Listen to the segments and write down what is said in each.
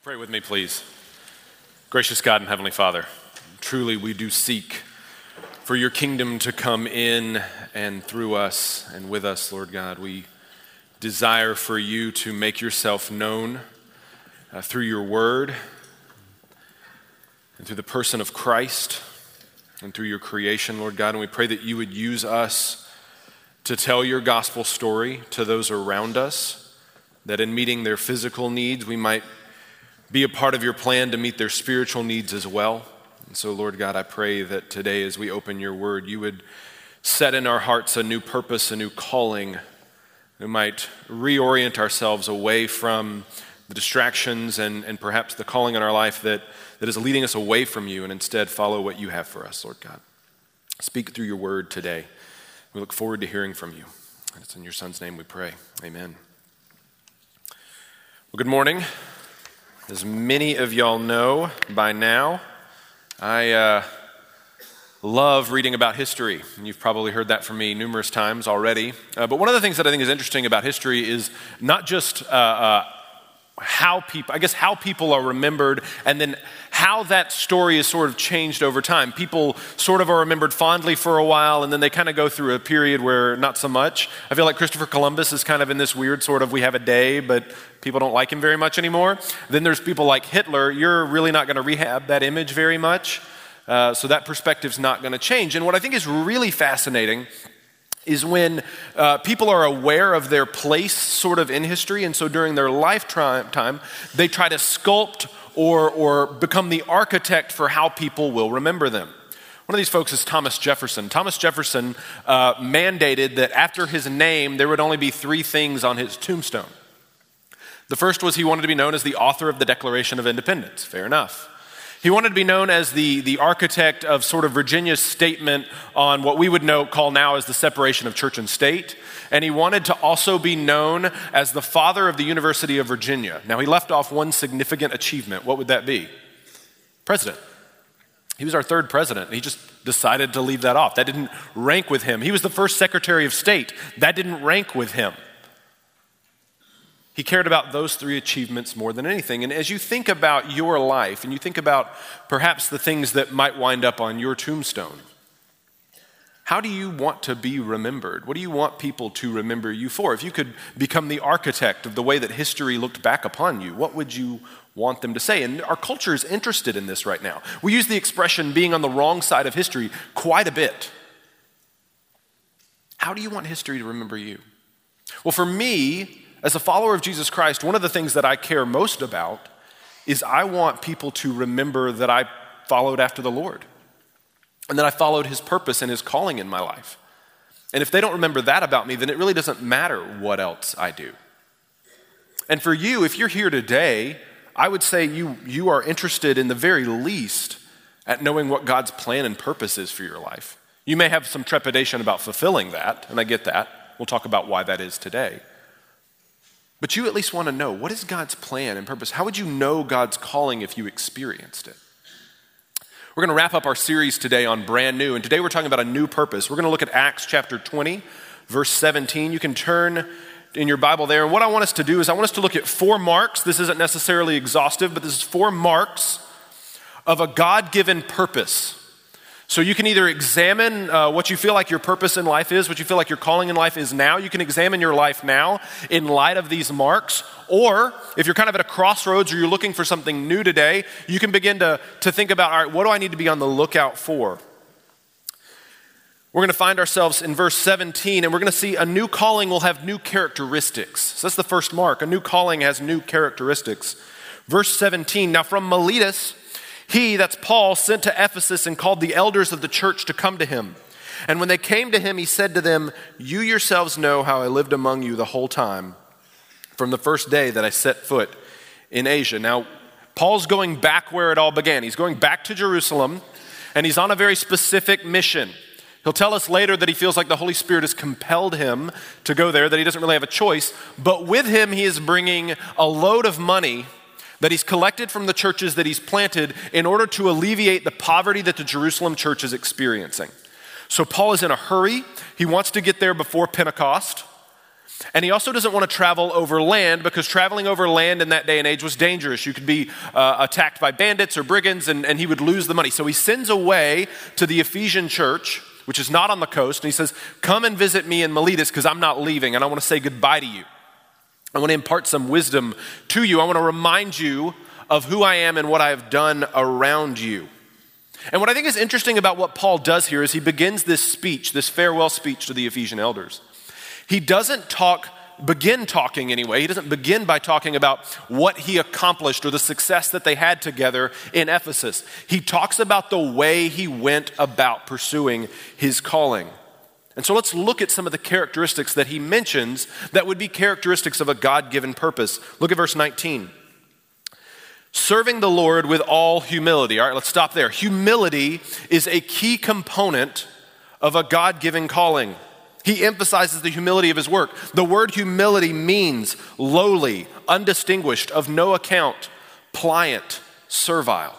you pray with me, please? Gracious God and Heavenly Father, truly we do seek for your kingdom to come in and through us and with us, Lord God. We desire for you to make yourself known uh, through your word and through the person of Christ and through your creation, Lord God. And we pray that you would use us to tell your gospel story to those around us, that in meeting their physical needs, we might be a part of your plan to meet their spiritual needs as well. And so, Lord God, I pray that today as we open your word, you would set in our hearts a new purpose, a new calling. We might reorient ourselves away from the distractions and, and perhaps the calling in our life that, that is leading us away from you and instead follow what you have for us, Lord God. Speak through your word today. We look forward to hearing from you. And it's in your son's name we pray. Amen. Well, good morning. As many of y'all know by now, I uh, love reading about history. And you've probably heard that from me numerous times already. Uh, but one of the things that I think is interesting about history is not just uh, uh how people, I guess, how people are remembered, and then how that story is sort of changed over time. People sort of are remembered fondly for a while, and then they kind of go through a period where not so much. I feel like Christopher Columbus is kind of in this weird sort of we have a day, but people don't like him very much anymore. Then there's people like Hitler. You're really not going to rehab that image very much. Uh, so that perspective's not going to change. And what I think is really fascinating is when uh, people are aware of their place sort of in history, and so during their lifetime, they try to sculpt or, or become the architect for how people will remember them. One of these folks is Thomas Jefferson. Thomas Jefferson uh, mandated that after his name, there would only be three things on his tombstone. The first was he wanted to be known as the author of the Declaration of Independence. Fair enough. He wanted to be known as the, the architect of sort of Virginia's statement on what we would know, call now as the separation of church and state. And he wanted to also be known as the father of the University of Virginia. Now, he left off one significant achievement. What would that be? President. He was our third president. He just decided to leave that off. That didn't rank with him. He was the first Secretary of State. That didn't rank with him. He cared about those three achievements more than anything. And as you think about your life and you think about perhaps the things that might wind up on your tombstone, how do you want to be remembered? What do you want people to remember you for? If you could become the architect of the way that history looked back upon you, what would you want them to say? And our culture is interested in this right now. We use the expression being on the wrong side of history quite a bit. How do you want history to remember you? Well, for me, as a follower of Jesus Christ, one of the things that I care most about is I want people to remember that I followed after the Lord and that I followed his purpose and his calling in my life. And if they don't remember that about me, then it really doesn't matter what else I do. And for you, if you're here today, I would say you, you are interested in the very least at knowing what God's plan and purpose is for your life. You may have some trepidation about fulfilling that, and I get that. We'll talk about why that is today. But you at least want to know what is God's plan and purpose? How would you know God's calling if you experienced it? We're going to wrap up our series today on brand new, and today we're talking about a new purpose. We're going to look at Acts chapter 20, verse 17. You can turn in your Bible there. And what I want us to do is I want us to look at four marks. This isn't necessarily exhaustive, but this is four marks of a God given purpose so you can either examine uh, what you feel like your purpose in life is, what you feel like your calling in life is now. You can examine your life now in light of these marks. Or if you're kind of at a crossroads or you're looking for something new today, you can begin to, to think about, all right, what do I need to be on the lookout for? We're going to find ourselves in verse 17, and we're going to see a new calling will have new characteristics. So that's the first mark. A new calling has new characteristics. Verse 17 Now from Miletus, he, that's Paul, sent to Ephesus and called the elders of the church to come to him. And when they came to him, he said to them, You yourselves know how I lived among you the whole time, from the first day that I set foot in Asia. Now, Paul's going back where it all began. He's going back to Jerusalem, and he's on a very specific mission. He'll tell us later that he feels like the Holy Spirit has compelled him to go there, that he doesn't really have a choice. But with him, he is bringing a load of money that he's collected from the churches that he's planted in order to alleviate the poverty that the Jerusalem church is experiencing. So Paul is in a hurry. He wants to get there before Pentecost. And he also doesn't want to travel over land because traveling over land in that day and age was dangerous. You could be uh, attacked by bandits or brigands and, and he would lose the money. So he sends away to the Ephesian church, which is not on the coast, and he says, Come and visit me in Miletus because I'm not leaving and I want to say goodbye to you. I want to impart some wisdom to you. I want to remind you of who I am and what I have done around you. And what I think is interesting about what Paul does here is he begins this speech, this farewell speech to the Ephesian elders. He doesn't talk, begin talking anyway. He doesn't begin by talking about what he accomplished or the success that they had together in Ephesus. He talks about the way he went about pursuing his calling. And so let's look at some of the characteristics that he mentions that would be characteristics of a God given purpose. Look at verse 19. Serving the Lord with all humility. All right, let's stop there. Humility is a key component of a God given calling. He emphasizes the humility of his work. The word humility means lowly, undistinguished, of no account, pliant, servile.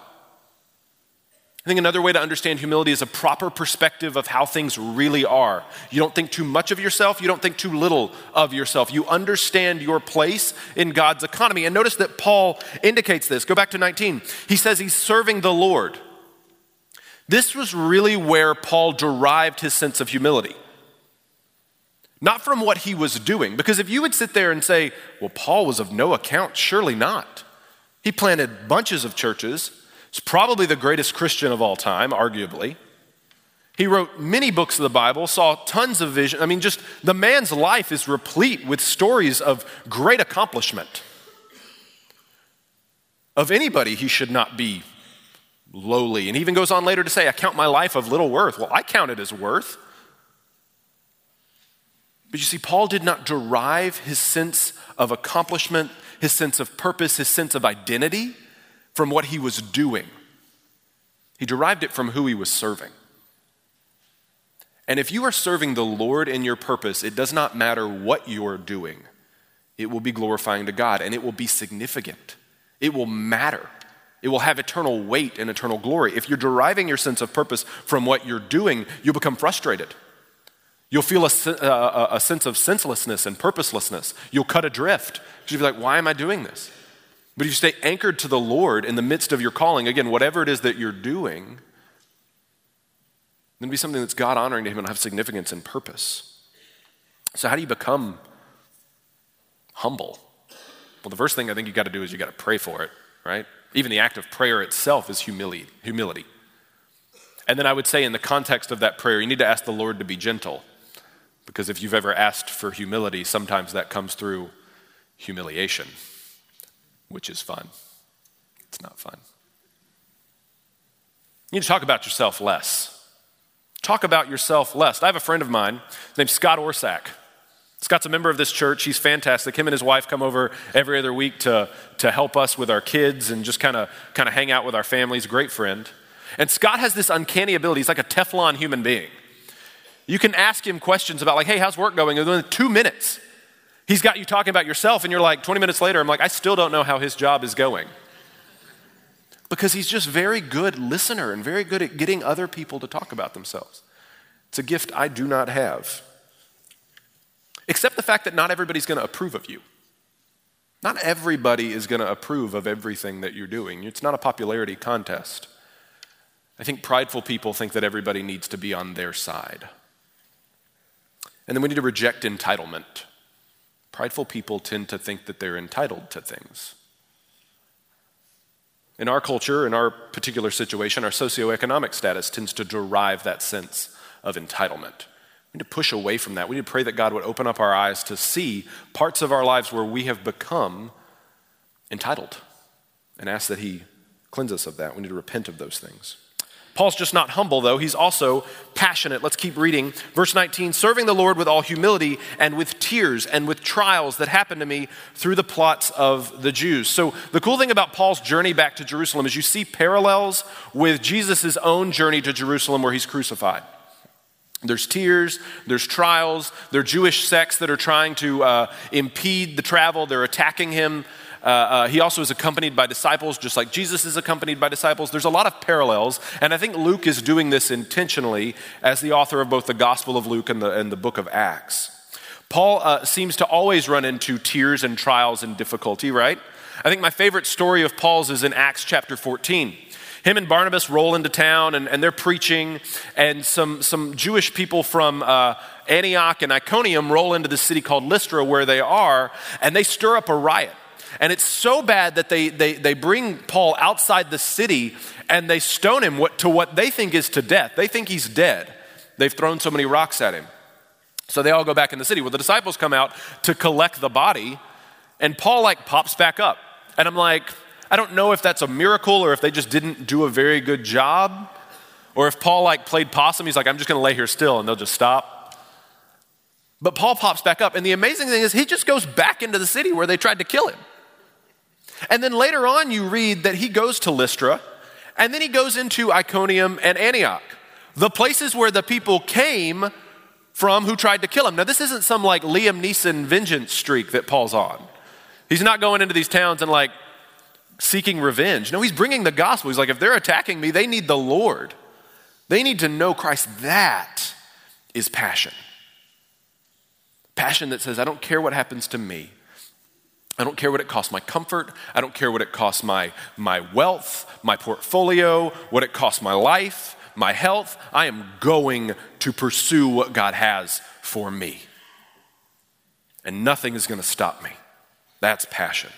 I think another way to understand humility is a proper perspective of how things really are. You don't think too much of yourself, you don't think too little of yourself. You understand your place in God's economy. And notice that Paul indicates this. Go back to 19. He says he's serving the Lord. This was really where Paul derived his sense of humility not from what he was doing. Because if you would sit there and say, well, Paul was of no account, surely not. He planted bunches of churches. He's probably the greatest Christian of all time, arguably. He wrote many books of the Bible, saw tons of vision. I mean, just the man's life is replete with stories of great accomplishment. Of anybody, he should not be lowly. And he even goes on later to say, I count my life of little worth. Well, I count it as worth. But you see, Paul did not derive his sense of accomplishment, his sense of purpose, his sense of identity from what he was doing. He derived it from who he was serving. And if you are serving the Lord in your purpose, it does not matter what you're doing, it will be glorifying to God and it will be significant. It will matter. It will have eternal weight and eternal glory. If you're deriving your sense of purpose from what you're doing, you'll become frustrated. You'll feel a, uh, a, a, sense of senselessness and purposelessness. You'll cut adrift you'll be like, why am I doing this? But if you stay anchored to the Lord in the midst of your calling, again, whatever it is that you're doing, then be something that's God honoring to Him and have significance and purpose. So, how do you become humble? Well, the first thing I think you got to do is you got to pray for it, right? Even the act of prayer itself is humility. humility. And then I would say, in the context of that prayer, you need to ask the Lord to be gentle. Because if you've ever asked for humility, sometimes that comes through humiliation, which is fun. It's not fun. You need to talk about yourself less. Talk about yourself less. I have a friend of mine named Scott Orsack. Scott's a member of this church. He's fantastic. Him and his wife come over every other week to, to help us with our kids and just kind of kind of hang out with our families. Great friend. And Scott has this uncanny ability. He's like a Teflon human being. You can ask him questions about, like, hey, how's work going? And within two minutes, he's got you talking about yourself, and you're like, 20 minutes later, I'm like, I still don't know how his job is going. Because he's just very good listener and very good at getting other people to talk about themselves. It's a gift I do not have. Except the fact that not everybody's going to approve of you. Not everybody is going to approve of everything that you're doing. It's not a popularity contest. I think prideful people think that everybody needs to be on their side. And then we need to reject entitlement. Prideful people tend to think that they're entitled to things. In our culture, in our particular situation, our socioeconomic status tends to derive that sense of entitlement. We need to push away from that. We need to pray that God would open up our eyes to see parts of our lives where we have become entitled and ask that He cleanse us of that. We need to repent of those things. Paul's just not humble, though. He's also passionate. Let's keep reading. Verse 19 serving the Lord with all humility and with tears and with trials that happened to me through the plots of the Jews. So, the cool thing about Paul's journey back to Jerusalem is you see parallels with Jesus' own journey to Jerusalem where he's crucified. There's tears, there's trials, there are Jewish sects that are trying to uh, impede the travel, they're attacking him. Uh, uh, he also is accompanied by disciples, just like Jesus is accompanied by disciples. There's a lot of parallels, and I think Luke is doing this intentionally as the author of both the Gospel of Luke and the, and the book of Acts. Paul uh, seems to always run into tears and trials and difficulty, right? I think my favorite story of Paul's is in Acts chapter 14. Him and Barnabas roll into town and, and they're preaching, and some, some Jewish people from uh, Antioch and Iconium roll into the city called Lystra where they are, and they stir up a riot. And it's so bad that they, they, they bring Paul outside the city and they stone him to what they think is to death. They think he's dead. They've thrown so many rocks at him. So they all go back in the city. Well, the disciples come out to collect the body, and Paul like pops back up. And I'm like, I don't know if that's a miracle or if they just didn't do a very good job. Or if Paul like played possum, he's like, I'm just gonna lay here still and they'll just stop. But Paul pops back up, and the amazing thing is he just goes back into the city where they tried to kill him. And then later on, you read that he goes to Lystra, and then he goes into Iconium and Antioch, the places where the people came from who tried to kill him. Now, this isn't some like Liam Neeson vengeance streak that Paul's on. He's not going into these towns and like seeking revenge. No, he's bringing the gospel. He's like, if they're attacking me, they need the Lord. They need to know Christ. That is passion. Passion that says, I don't care what happens to me. I don't care what it costs my comfort. I don't care what it costs my, my wealth, my portfolio, what it costs my life, my health. I am going to pursue what God has for me. And nothing is going to stop me. That's passion.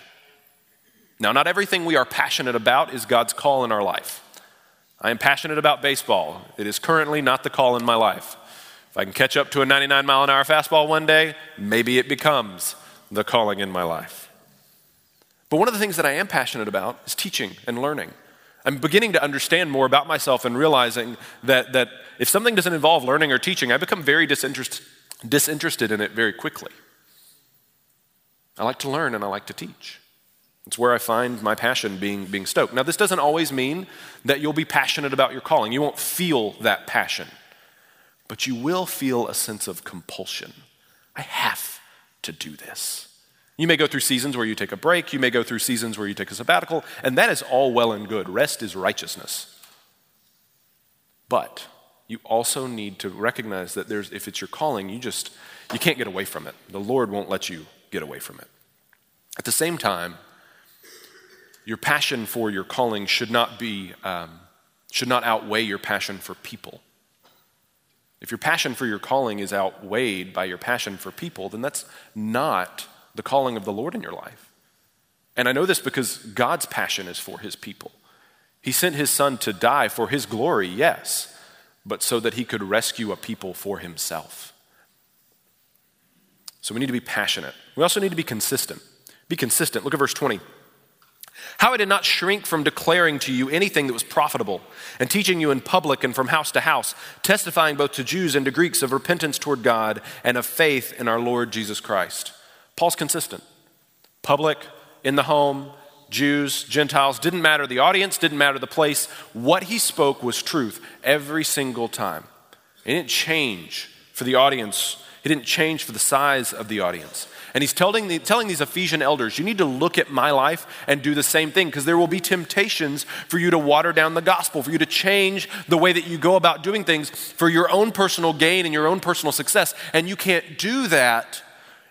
Now, not everything we are passionate about is God's call in our life. I am passionate about baseball. It is currently not the call in my life. If I can catch up to a 99 mile an hour fastball one day, maybe it becomes the calling in my life. But one of the things that I am passionate about is teaching and learning. I'm beginning to understand more about myself and realizing that, that if something doesn't involve learning or teaching, I become very disinterest, disinterested in it very quickly. I like to learn and I like to teach. It's where I find my passion being, being stoked. Now, this doesn't always mean that you'll be passionate about your calling. You won't feel that passion, but you will feel a sense of compulsion. I have to do this. You may go through seasons where you take a break, you may go through seasons where you take a sabbatical, and that is all well and good. Rest is righteousness. But you also need to recognize that there's if it's your calling, you just you can't get away from it. The Lord won't let you get away from it. At the same time, your passion for your calling should not be um, should not outweigh your passion for people. If your passion for your calling is outweighed by your passion for people, then that's not the calling of the Lord in your life. And I know this because God's passion is for his people. He sent his son to die for his glory, yes, but so that he could rescue a people for himself. So we need to be passionate. We also need to be consistent. Be consistent. Look at verse 20. How I did not shrink from declaring to you anything that was profitable, and teaching you in public and from house to house, testifying both to Jews and to Greeks of repentance toward God and of faith in our Lord Jesus Christ. Paul's consistent. Public, in the home, Jews, Gentiles, didn't matter the audience, didn't matter the place. What he spoke was truth every single time. It didn't change for the audience, it didn't change for the size of the audience. And he's telling, the, telling these Ephesian elders, you need to look at my life and do the same thing because there will be temptations for you to water down the gospel, for you to change the way that you go about doing things for your own personal gain and your own personal success. And you can't do that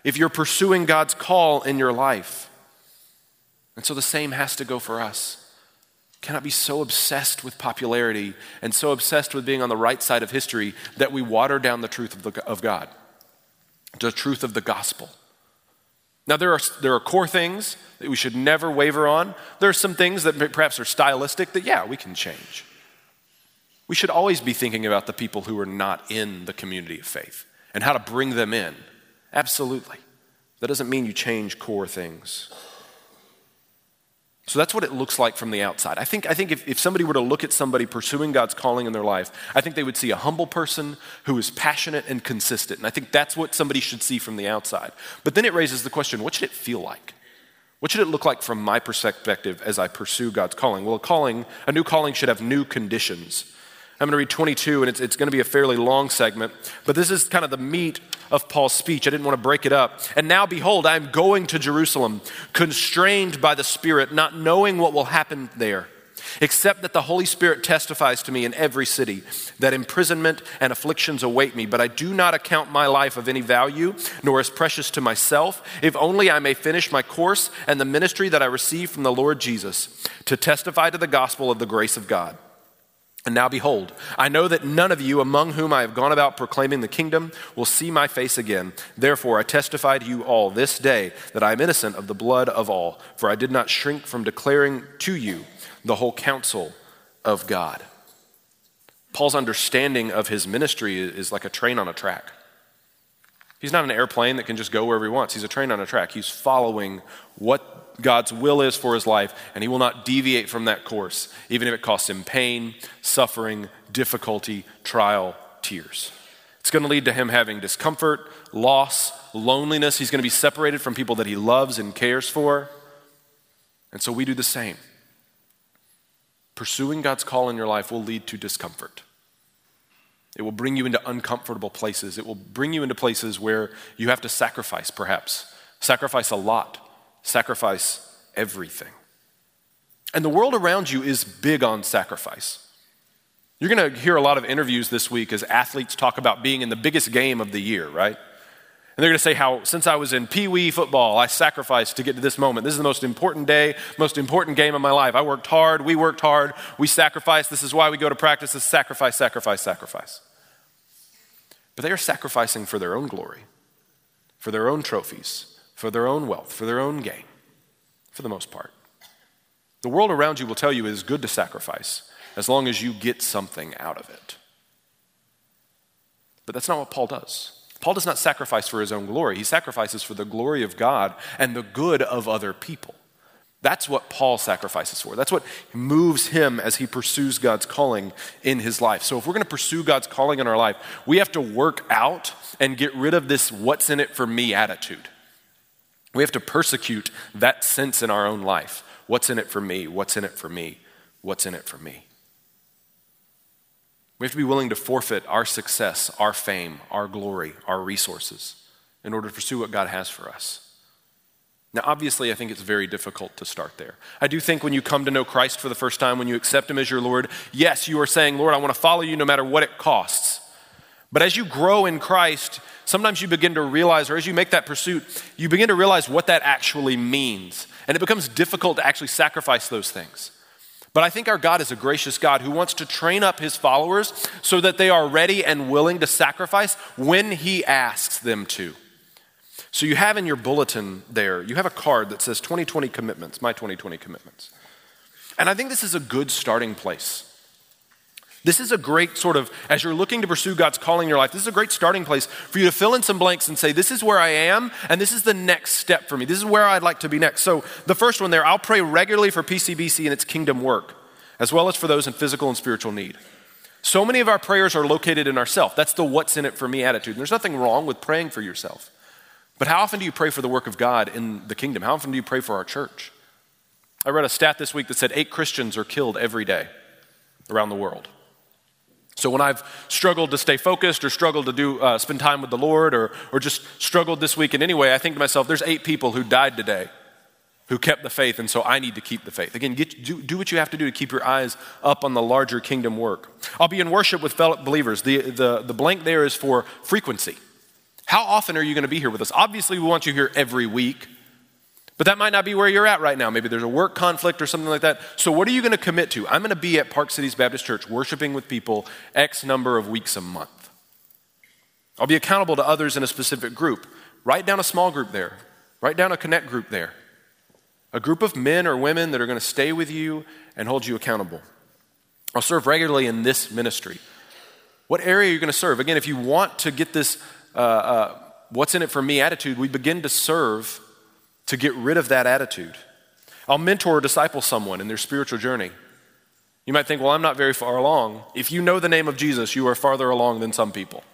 if you're pursuing God's call in your life. And so the same has to go for us. Cannot be so obsessed with popularity and so obsessed with being on the right side of history that we water down the truth of, the, of God, the truth of the gospel. Now, there are, there are core things that we should never waver on. There are some things that perhaps are stylistic that, yeah, we can change. We should always be thinking about the people who are not in the community of faith and how to bring them in Absolutely. That doesn't mean you change core things. So that's what it looks like from the outside. I think, I think if, if somebody were to look at somebody pursuing God's calling in their life, I think they would see a humble person who is passionate and consistent. And I think that's what somebody should see from the outside. But then it raises the question what should it feel like? What should it look like from my perspective as I pursue God's calling? Well, a calling, a new calling should have new conditions. I'm going to read 22, and it's, it's going to be a fairly long segment, but this is kind of the meat of Paul's speech. I didn't want to break it up. And now, behold, I am going to Jerusalem, constrained by the Spirit, not knowing what will happen there. except that the Holy Spirit testifies to me in every city that imprisonment and afflictions await me. But I do not account my life of any value, nor as precious to myself, if only I may finish my course and the ministry that I received from the Lord Jesus, to testify to the gospel of the grace of God. And now behold, I know that none of you among whom I have gone about proclaiming the kingdom will see my face again. Therefore, I testify to you all this day that I am innocent of the blood of all, for I did not shrink from declaring to you the whole counsel of God. Paul's understanding of his ministry is like a train on a track. He's not an airplane that can just go wherever he wants. He's a train on a track. He's following what God's will is for his life, and he will not deviate from that course, even if it costs him pain, suffering, difficulty, trial, tears. It's going to lead to him having discomfort, loss, loneliness. He's going to be separated from people that he loves and cares for. And so we do the same. Pursuing God's call in your life will lead to discomfort. It will bring you into uncomfortable places. It will bring you into places where you have to sacrifice, perhaps. Sacrifice a lot. Sacrifice everything. And the world around you is big on sacrifice. You're going to hear a lot of interviews this week as athletes talk about being in the biggest game of the year, right? And they're going to say how, since I was in Pee Wee football, I sacrificed to get to this moment. This is the most important day, most important game of my life. I worked hard. We worked hard. We sacrificed. This is why we go to practice. This sacrifice, sacrifice, sacrifice. But they are sacrificing for their own glory, for their own trophies, for their own wealth, for their own gain, for the most part. The world around you will tell you it is good to sacrifice as long as you get something out of it. But that's not what Paul does. Paul does not sacrifice for his own glory, he sacrifices for the glory of God and the good of other people. That's what Paul sacrifices for. That's what moves him as he pursues God's calling in his life. So, if we're going to pursue God's calling in our life, we have to work out and get rid of this what's in it for me attitude. We have to persecute that sense in our own life. What's in it for me? What's in it for me? What's in it for me? We have to be willing to forfeit our success, our fame, our glory, our resources in order to pursue what God has for us. Now, obviously, I think it's very difficult to start there. I do think when you come to know Christ for the first time, when you accept Him as your Lord, yes, you are saying, Lord, I want to follow you no matter what it costs. But as you grow in Christ, sometimes you begin to realize, or as you make that pursuit, you begin to realize what that actually means. And it becomes difficult to actually sacrifice those things. But I think our God is a gracious God who wants to train up his followers so that they are ready and willing to sacrifice when he asks them to. So you have in your bulletin there, you have a card that says 2020 commitments, my 2020 commitments. And I think this is a good starting place. This is a great sort of, as you're looking to pursue God's calling in your life, this is a great starting place for you to fill in some blanks and say, This is where I am, and this is the next step for me. This is where I'd like to be next. So, the first one there, I'll pray regularly for PCBC and its kingdom work, as well as for those in physical and spiritual need. So many of our prayers are located in ourself. That's the what's in it for me attitude. And there's nothing wrong with praying for yourself. But how often do you pray for the work of God in the kingdom? How often do you pray for our church? I read a stat this week that said eight Christians are killed every day around the world. So when I've struggled to stay focused or struggled to do, uh, spend time with the Lord or, or just struggled this week in any way, I think to myself, there's eight people who died today who kept the faith, and so I need to keep the faith. Again, get, do, do what you have to do to keep your eyes up on the larger kingdom work. I'll be in worship with fellow believers. The, the, the blank there is for frequency. How often are you going to be here with us? Obviously, we want you here every week. But that might not be where you're at right now. Maybe there's a work conflict or something like that. So, what are you going to commit to? I'm going to be at Park Cities Baptist Church worshiping with people X number of weeks a month. I'll be accountable to others in a specific group. Write down a small group there, write down a connect group there. A group of men or women that are going to stay with you and hold you accountable. I'll serve regularly in this ministry. What area are you going to serve? Again, if you want to get this uh, uh, what's in it for me attitude, we begin to serve to get rid of that attitude. I'll mentor or disciple someone in their spiritual journey. You might think, well, I'm not very far along. If you know the name of Jesus, you are farther along than some people.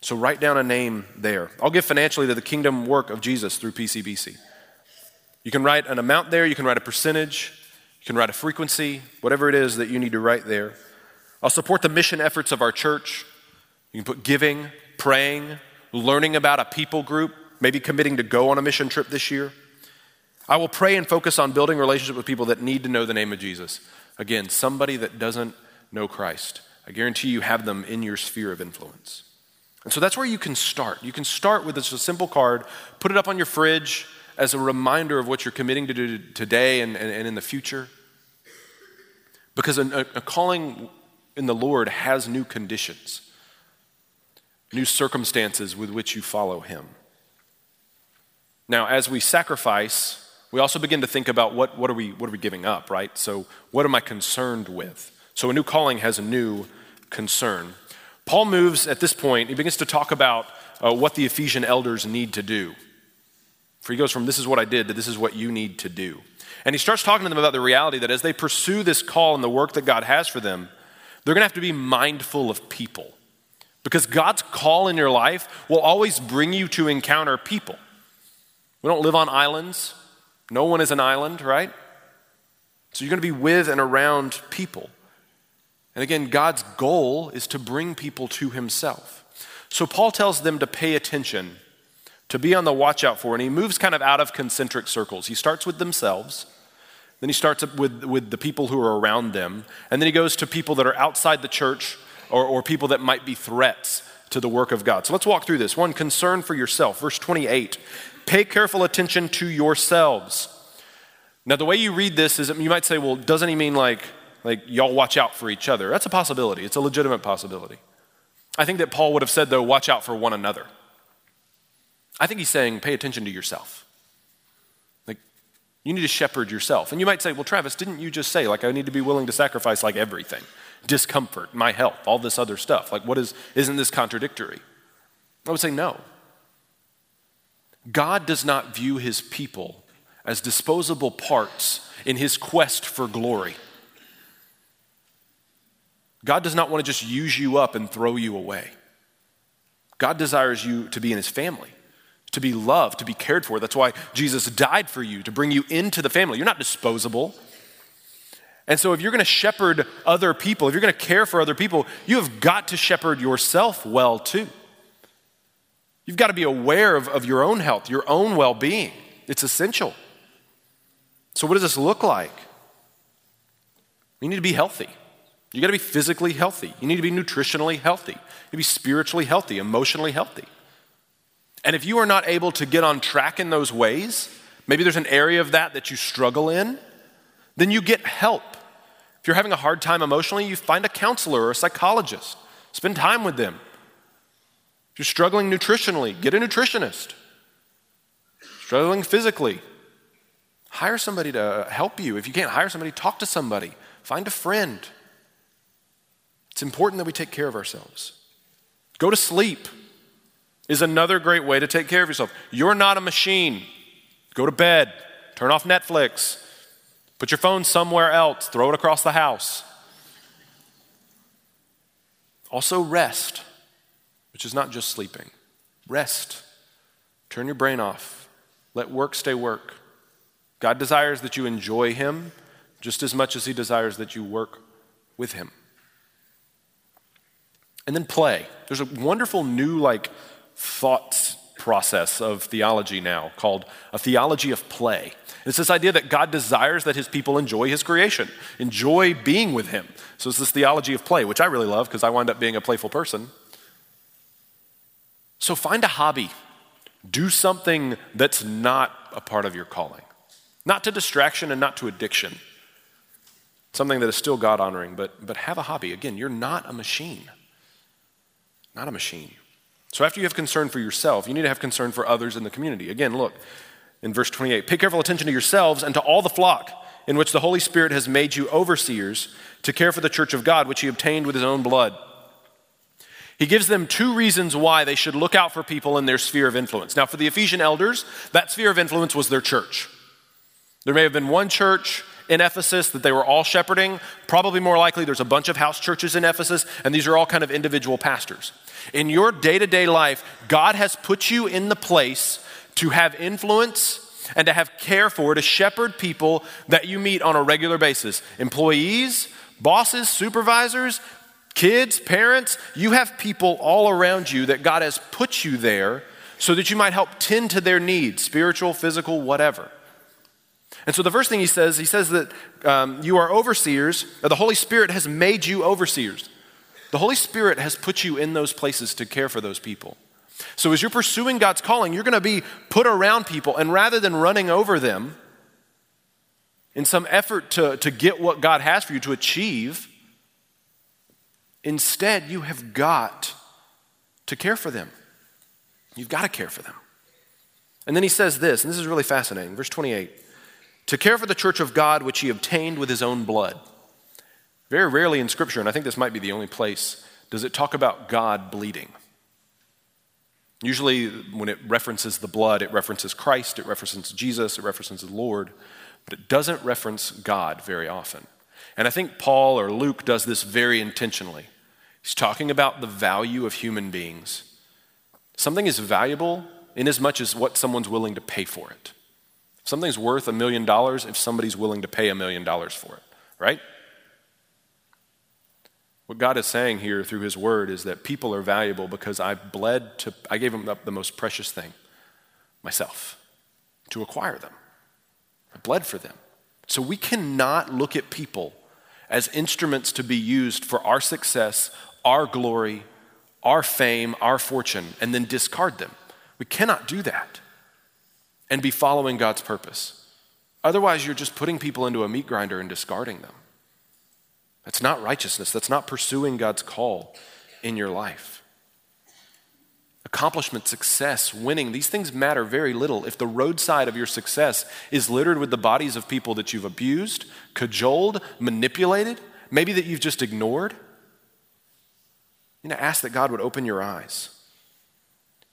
So write down a name there. I'll give financially to the kingdom work of Jesus through PCBC. You can write an amount there, you can write a percentage, you can write a frequency, whatever it is that you need to write there. I'll support the mission efforts of our church. You can put giving, praying, learning about a people group, maybe committing to go on a mission trip this year. I will pray and focus on building relationship with people that need to know the name of Jesus. Again, somebody that doesn't know Christ. I guarantee you have them in your sphere of influence. And so that's where you can start. You can start with just a simple card, put it up on your fridge as a reminder of what you're committing to do today and, and, and in the future. Because a, a calling in the Lord has new conditions, new circumstances with which you follow Him. Now, as we sacrifice, we also begin to think about what, what, are we, what are we giving up, right? So, what am I concerned with? So, a new calling has a new concern. Paul moves at this point, he begins to talk about uh, what the Ephesian elders need to do. For he goes from this is what I did to this is what you need to do. And he starts talking to them about the reality that as they pursue this call and the work that God has for them, they're going to have to be mindful of people. Because God's call in your life will always bring you to encounter people. We don't live on islands. No one is an island, right? So you're going to be with and around people. And again, God's goal is to bring people to himself. So Paul tells them to pay attention, to be on the watch out for, and he moves kind of out of concentric circles. He starts with themselves, then he starts with, with the people who are around them, and then he goes to people that are outside the church or, or people that might be threats to the work of God. So let's walk through this. One, concern for yourself. Verse 28 Pay careful attention to yourselves. Now, the way you read this is you might say, well, doesn't he mean like like, y'all watch out for each other. That's a possibility, it's a legitimate possibility. I think that Paul would have said, though, watch out for one another. I think he's saying, pay attention to yourself. Like, you need to shepherd yourself. And you might say, well, Travis, didn't you just say, like, I need to be willing to sacrifice, like, everything? Discomfort, my health, all this other stuff. Like, what is, isn't this contradictory? I would say, no. God does not view his people as disposable parts in his quest for glory. God does not want to just use you up and throw you away. God desires you to be in his family, to be loved, to be cared for. That's why Jesus died for you, to bring you into the family. You're not disposable. And so, if you're going to shepherd other people, if you're going to care for other people, you have got to shepherd yourself well too. You've got to be aware of, of your own health, your own well being. It's essential. So, what does this look like? You need to be healthy. You got to be physically healthy. You need to be nutritionally healthy. You need to be spiritually healthy, emotionally healthy. And if you are not able to get on track in those ways, maybe there's an area of that that you struggle in, then you get help. If you're having a hard time emotionally, you find a counselor or a psychologist. Spend time with them. You're struggling nutritionally, get a nutritionist. Struggling physically, hire somebody to uh, help you. If you can't hire somebody, talk to somebody. Find a friend. It's important that we take care of ourselves. Go to sleep is another great way to take care of yourself. You're not a machine. Go to bed, turn off Netflix, put your phone somewhere else, throw it across the house. Also, rest, which is not just sleeping. Rest. Turn your brain off. Let work stay work. God desires that you enjoy Him just as much as He desires that you work with Him. And then play. There's a wonderful new, like, thought process of theology now called a theology of play. It's this idea that God desires that his people enjoy his creation, enjoy being with him. So it's this theology of play, which I really love because I wind up being a playful person. So find a hobby. Do something that's not a part of your calling. Not to distraction and not to addiction. Something that is still God honoring, but, but have a hobby. Again, you're not a machine not a machine. So after you have concern for yourself, you need to have concern for others in the community. Again, look in verse 28 pay careful attention to yourselves and to all the flock in which the Holy Spirit has made you overseers to care for the church of God, which he obtained with his own blood. He gives them two reasons why they should look out for people in their sphere of influence. Now, for the Ephesian elders, that sphere of influence was their church. There may have been one church in Ephesus that they were all shepherding. Probably more likely, there's a bunch of house churches in Ephesus, and these are all kind of individual pastors. In your day to day life, God has put you in the place to have influence and to have care for, to shepherd people that you meet on a regular basis employees, bosses, supervisors, kids, parents. You have people all around you that God has put you there so that you might help tend to their needs, spiritual, physical, whatever. And so the first thing he says, he says that um, you are overseers, the Holy Spirit has made you overseers. The Holy Spirit has put you in those places to care for those people. So as you're pursuing God's calling, you're going to be put around people, and rather than running over them in some effort to, to get what God has for you to achieve, instead you have got to care for them. You've got to care for them. And then he says this, and this is really fascinating. Verse 28 To care for the church of God which he obtained with his own blood. Very rarely in Scripture, and I think this might be the only place, does it talk about God bleeding. Usually, when it references the blood, it references Christ, it references Jesus, it references the Lord, but it doesn't reference God very often. And I think Paul or Luke does this very intentionally. He's talking about the value of human beings. Something is valuable in as much as what someone's willing to pay for it. Something's worth a million dollars if somebody's willing to pay a million dollars for it, right? What God is saying here through His Word is that people are valuable because I bled to, I gave them up the most precious thing, myself, to acquire them. I bled for them. So we cannot look at people as instruments to be used for our success, our glory, our fame, our fortune, and then discard them. We cannot do that and be following God's purpose. Otherwise, you're just putting people into a meat grinder and discarding them. That's not righteousness. That's not pursuing God's call in your life. Accomplishment, success, winning, these things matter very little if the roadside of your success is littered with the bodies of people that you've abused, cajoled, manipulated, maybe that you've just ignored. You know, ask that God would open your eyes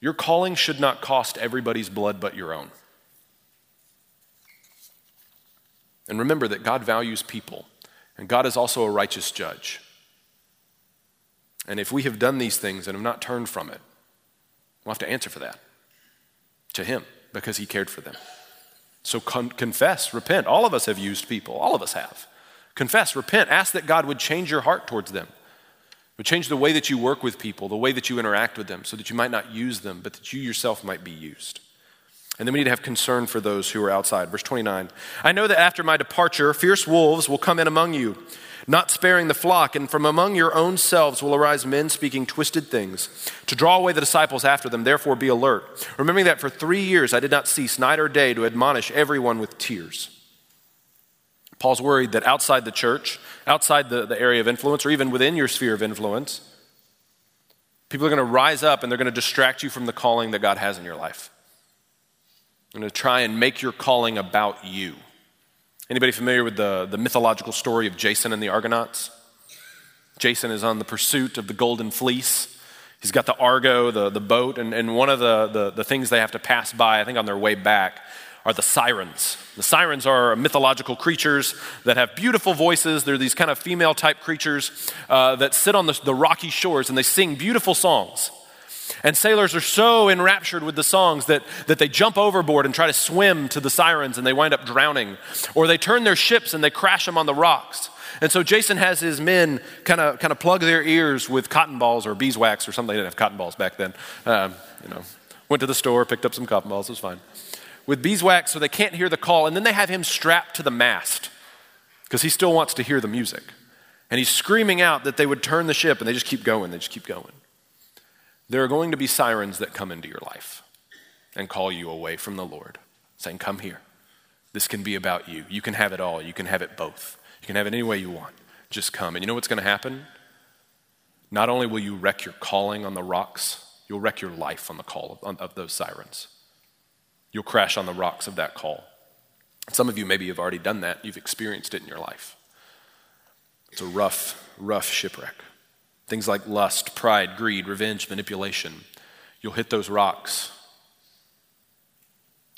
your calling should not cost everybody's blood but your own. And remember that God values people, and God is also a righteous judge. And if we have done these things and have not turned from it, we'll have to answer for that to Him because He cared for them. So con- confess, repent. All of us have used people, all of us have. Confess, repent, ask that God would change your heart towards them. Would change the way that you work with people, the way that you interact with them, so that you might not use them, but that you yourself might be used. And then we need to have concern for those who are outside. Verse 29 I know that after my departure, fierce wolves will come in among you, not sparing the flock, and from among your own selves will arise men speaking twisted things to draw away the disciples after them. Therefore, be alert. Remembering that for three years I did not cease night or day to admonish everyone with tears. Paul's worried that outside the church, outside the, the area of influence, or even within your sphere of influence, people are going to rise up and they're going to distract you from the calling that God has in your life. They're going to try and make your calling about you. Anybody familiar with the, the mythological story of Jason and the Argonauts? Jason is on the pursuit of the golden fleece. He's got the Argo, the, the boat, and, and one of the, the, the things they have to pass by, I think on their way back, are the sirens. The sirens are mythological creatures that have beautiful voices. They're these kind of female type creatures uh, that sit on the, the rocky shores and they sing beautiful songs. And sailors are so enraptured with the songs that, that they jump overboard and try to swim to the sirens and they wind up drowning. Or they turn their ships and they crash them on the rocks. And so Jason has his men kind of kind of plug their ears with cotton balls or beeswax or something. They didn't have cotton balls back then. Um, you know, went to the store, picked up some cotton balls. It was fine with beeswax so they can't hear the call. And then they have him strapped to the mast because he still wants to hear the music. And he's screaming out that they would turn the ship, and they just keep going, they just keep going. There are going to be sirens that come into your life and call you away from the Lord, saying, Come here. This can be about you. You can have it all. You can have it both. You can have it any way you want. Just come. And you know what's going to happen? Not only will you wreck your calling on the rocks, you'll wreck your life on the call of, of those sirens you'll crash on the rocks of that call. Some of you maybe have already done that, you've experienced it in your life. It's a rough, rough shipwreck. Things like lust, pride, greed, revenge, manipulation. You'll hit those rocks.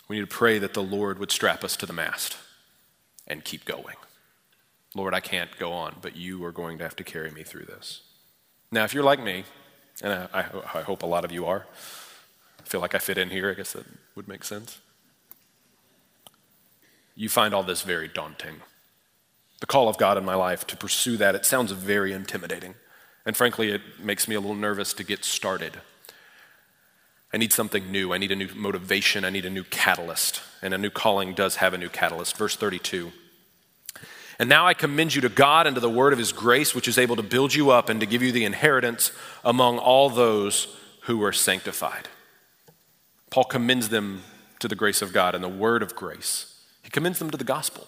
We need to pray that the Lord would strap us to the mast and keep going. Lord, I can't go on, but you are going to have to carry me through this. Now, if you're like me, and I, I, I hope a lot of you are, I feel like I fit in here. I guess that would make sense. You find all this very daunting. The call of God in my life to pursue that, it sounds very intimidating. And frankly, it makes me a little nervous to get started. I need something new. I need a new motivation. I need a new catalyst. And a new calling does have a new catalyst. Verse 32. And now I commend you to God and to the word of his grace, which is able to build you up and to give you the inheritance among all those who are sanctified. Paul commends them to the grace of God and the word of grace. He commends them to the gospel.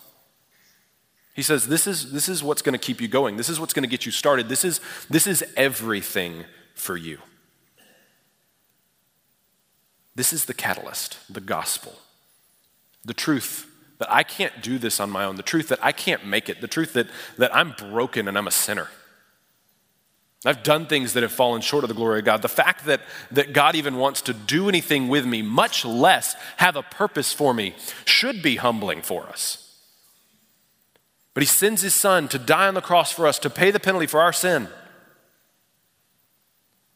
He says, This is, this is what's going to keep you going. This is what's going to get you started. This is, this is everything for you. This is the catalyst, the gospel, the truth that I can't do this on my own, the truth that I can't make it, the truth that, that I'm broken and I'm a sinner. I've done things that have fallen short of the glory of God. The fact that, that God even wants to do anything with me, much less have a purpose for me, should be humbling for us. But He sends His Son to die on the cross for us, to pay the penalty for our sin,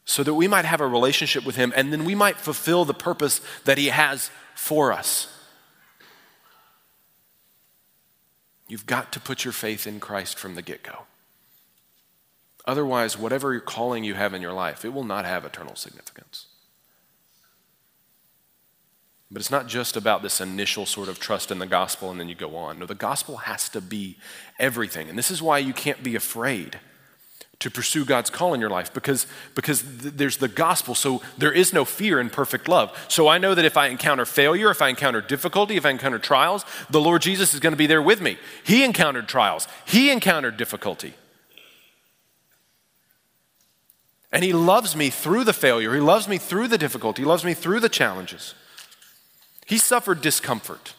so that we might have a relationship with Him and then we might fulfill the purpose that He has for us. You've got to put your faith in Christ from the get go. Otherwise, whatever calling you have in your life, it will not have eternal significance. But it's not just about this initial sort of trust in the gospel and then you go on. No, the gospel has to be everything. And this is why you can't be afraid to pursue God's call in your life because, because th- there's the gospel. So there is no fear in perfect love. So I know that if I encounter failure, if I encounter difficulty, if I encounter trials, the Lord Jesus is going to be there with me. He encountered trials, He encountered difficulty. And He loves me through the failure, He loves me through the difficulty, He loves me through the challenges. He suffered discomfort.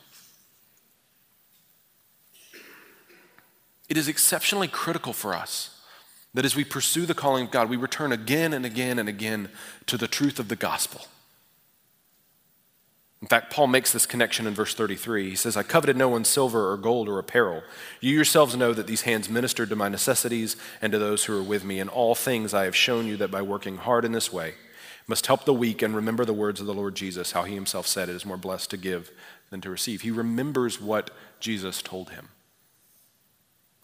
It is exceptionally critical for us that as we pursue the calling of God, we return again and again and again to the truth of the gospel. In fact, Paul makes this connection in verse 33. He says, I coveted no one's silver or gold or apparel. You yourselves know that these hands ministered to my necessities and to those who are with me. In all things I have shown you that by working hard in this way, must help the weak and remember the words of the Lord Jesus, how he himself said, It is more blessed to give than to receive. He remembers what Jesus told him.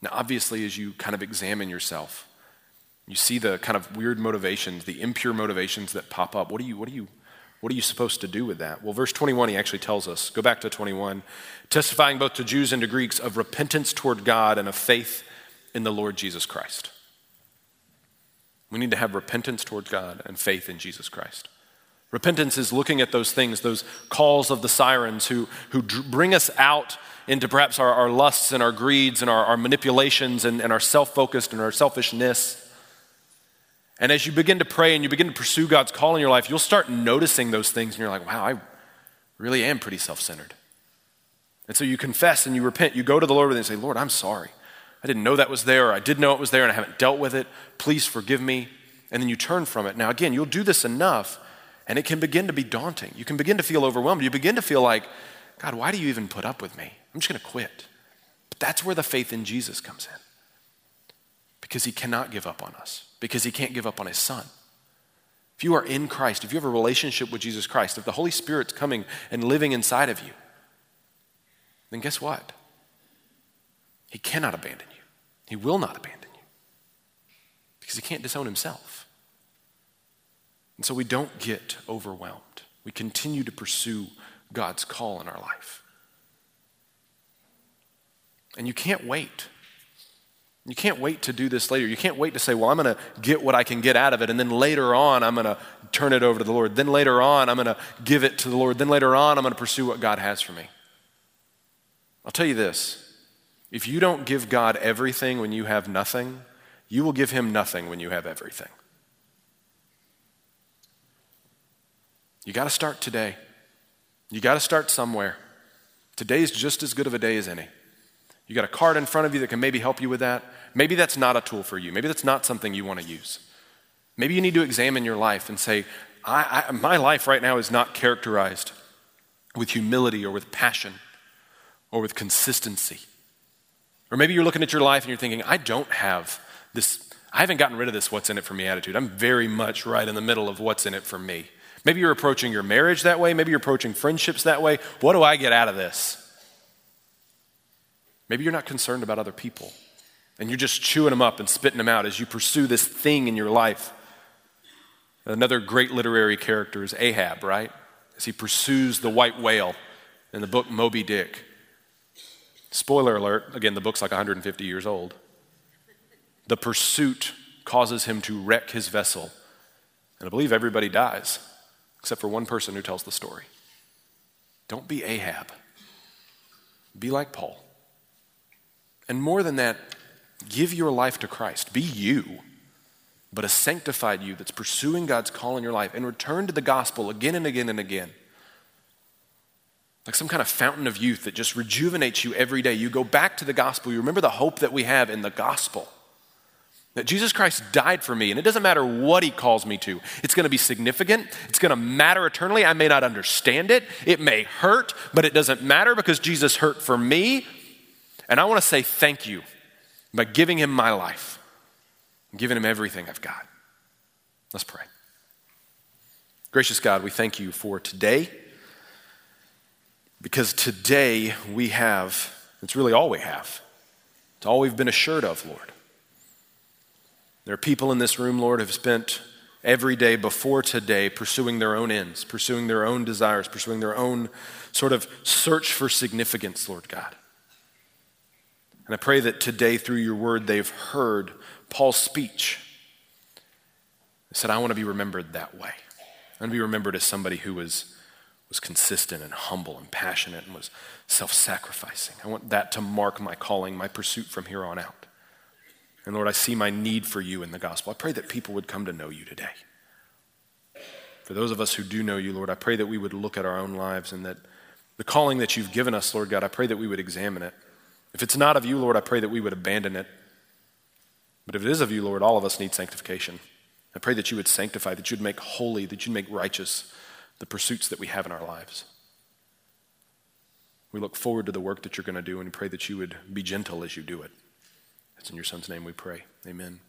Now, obviously, as you kind of examine yourself, you see the kind of weird motivations, the impure motivations that pop up. What are you, what are you, what are you supposed to do with that? Well, verse 21, he actually tells us. Go back to 21. Testifying both to Jews and to Greeks of repentance toward God and of faith in the Lord Jesus Christ. We need to have repentance towards God and faith in Jesus Christ. Repentance is looking at those things, those calls of the sirens who, who bring us out into perhaps our, our lusts and our greeds and our, our manipulations and, and our self focused and our selfishness. And as you begin to pray and you begin to pursue God's call in your life, you'll start noticing those things and you're like, wow, I really am pretty self centered. And so you confess and you repent. You go to the Lord and say, Lord, I'm sorry. I didn't know that was there, or I did know it was there and I haven't dealt with it. Please forgive me. And then you turn from it. Now, again, you'll do this enough and it can begin to be daunting. You can begin to feel overwhelmed. You begin to feel like, God, why do you even put up with me? I'm just going to quit. But that's where the faith in Jesus comes in because he cannot give up on us because he can't give up on his son. If you are in Christ, if you have a relationship with Jesus Christ, if the Holy Spirit's coming and living inside of you, then guess what? He cannot abandon you. He will not abandon you because he can't disown himself. And so we don't get overwhelmed. We continue to pursue God's call in our life. And you can't wait you can't wait to do this later. You can't wait to say, well, I'm going to get what I can get out of it, and then later on, I'm going to turn it over to the Lord. Then later on, I'm going to give it to the Lord. Then later on, I'm going to pursue what God has for me. I'll tell you this if you don't give God everything when you have nothing, you will give him nothing when you have everything. You got to start today. You got to start somewhere. Today is just as good of a day as any. You got a card in front of you that can maybe help you with that. Maybe that's not a tool for you. Maybe that's not something you want to use. Maybe you need to examine your life and say, I, I, my life right now is not characterized with humility or with passion or with consistency. Or maybe you're looking at your life and you're thinking, I don't have this, I haven't gotten rid of this what's in it for me attitude. I'm very much right in the middle of what's in it for me. Maybe you're approaching your marriage that way. Maybe you're approaching friendships that way. What do I get out of this? Maybe you're not concerned about other people and you're just chewing them up and spitting them out as you pursue this thing in your life. Another great literary character is Ahab, right? As he pursues the white whale in the book Moby Dick. Spoiler alert, again, the book's like 150 years old. The pursuit causes him to wreck his vessel. And I believe everybody dies, except for one person who tells the story. Don't be Ahab. Be like Paul. And more than that, give your life to Christ. Be you, but a sanctified you that's pursuing God's call in your life and return to the gospel again and again and again. Like some kind of fountain of youth that just rejuvenates you every day. You go back to the gospel. You remember the hope that we have in the gospel. That Jesus Christ died for me, and it doesn't matter what he calls me to. It's going to be significant. It's going to matter eternally. I may not understand it. It may hurt, but it doesn't matter because Jesus hurt for me. And I want to say thank you by giving him my life, giving him everything I've got. Let's pray. Gracious God, we thank you for today because today we have, it's really all we have. It's all we've been assured of, Lord. There are people in this room, Lord, who have spent every day before today pursuing their own ends, pursuing their own desires, pursuing their own sort of search for significance, Lord God. And I pray that today, through your word, they've heard Paul's speech. He said, I want to be remembered that way. I want to be remembered as somebody who was, was consistent and humble and passionate and was self sacrificing. I want that to mark my calling, my pursuit from here on out. And Lord, I see my need for you in the gospel. I pray that people would come to know you today. For those of us who do know you, Lord, I pray that we would look at our own lives and that the calling that you've given us, Lord God, I pray that we would examine it. If it's not of you, Lord, I pray that we would abandon it. But if it is of you, Lord, all of us need sanctification. I pray that you would sanctify, that you'd make holy, that you'd make righteous the pursuits that we have in our lives. We look forward to the work that you're going to do and pray that you would be gentle as you do it. It's in your son's name we pray. Amen.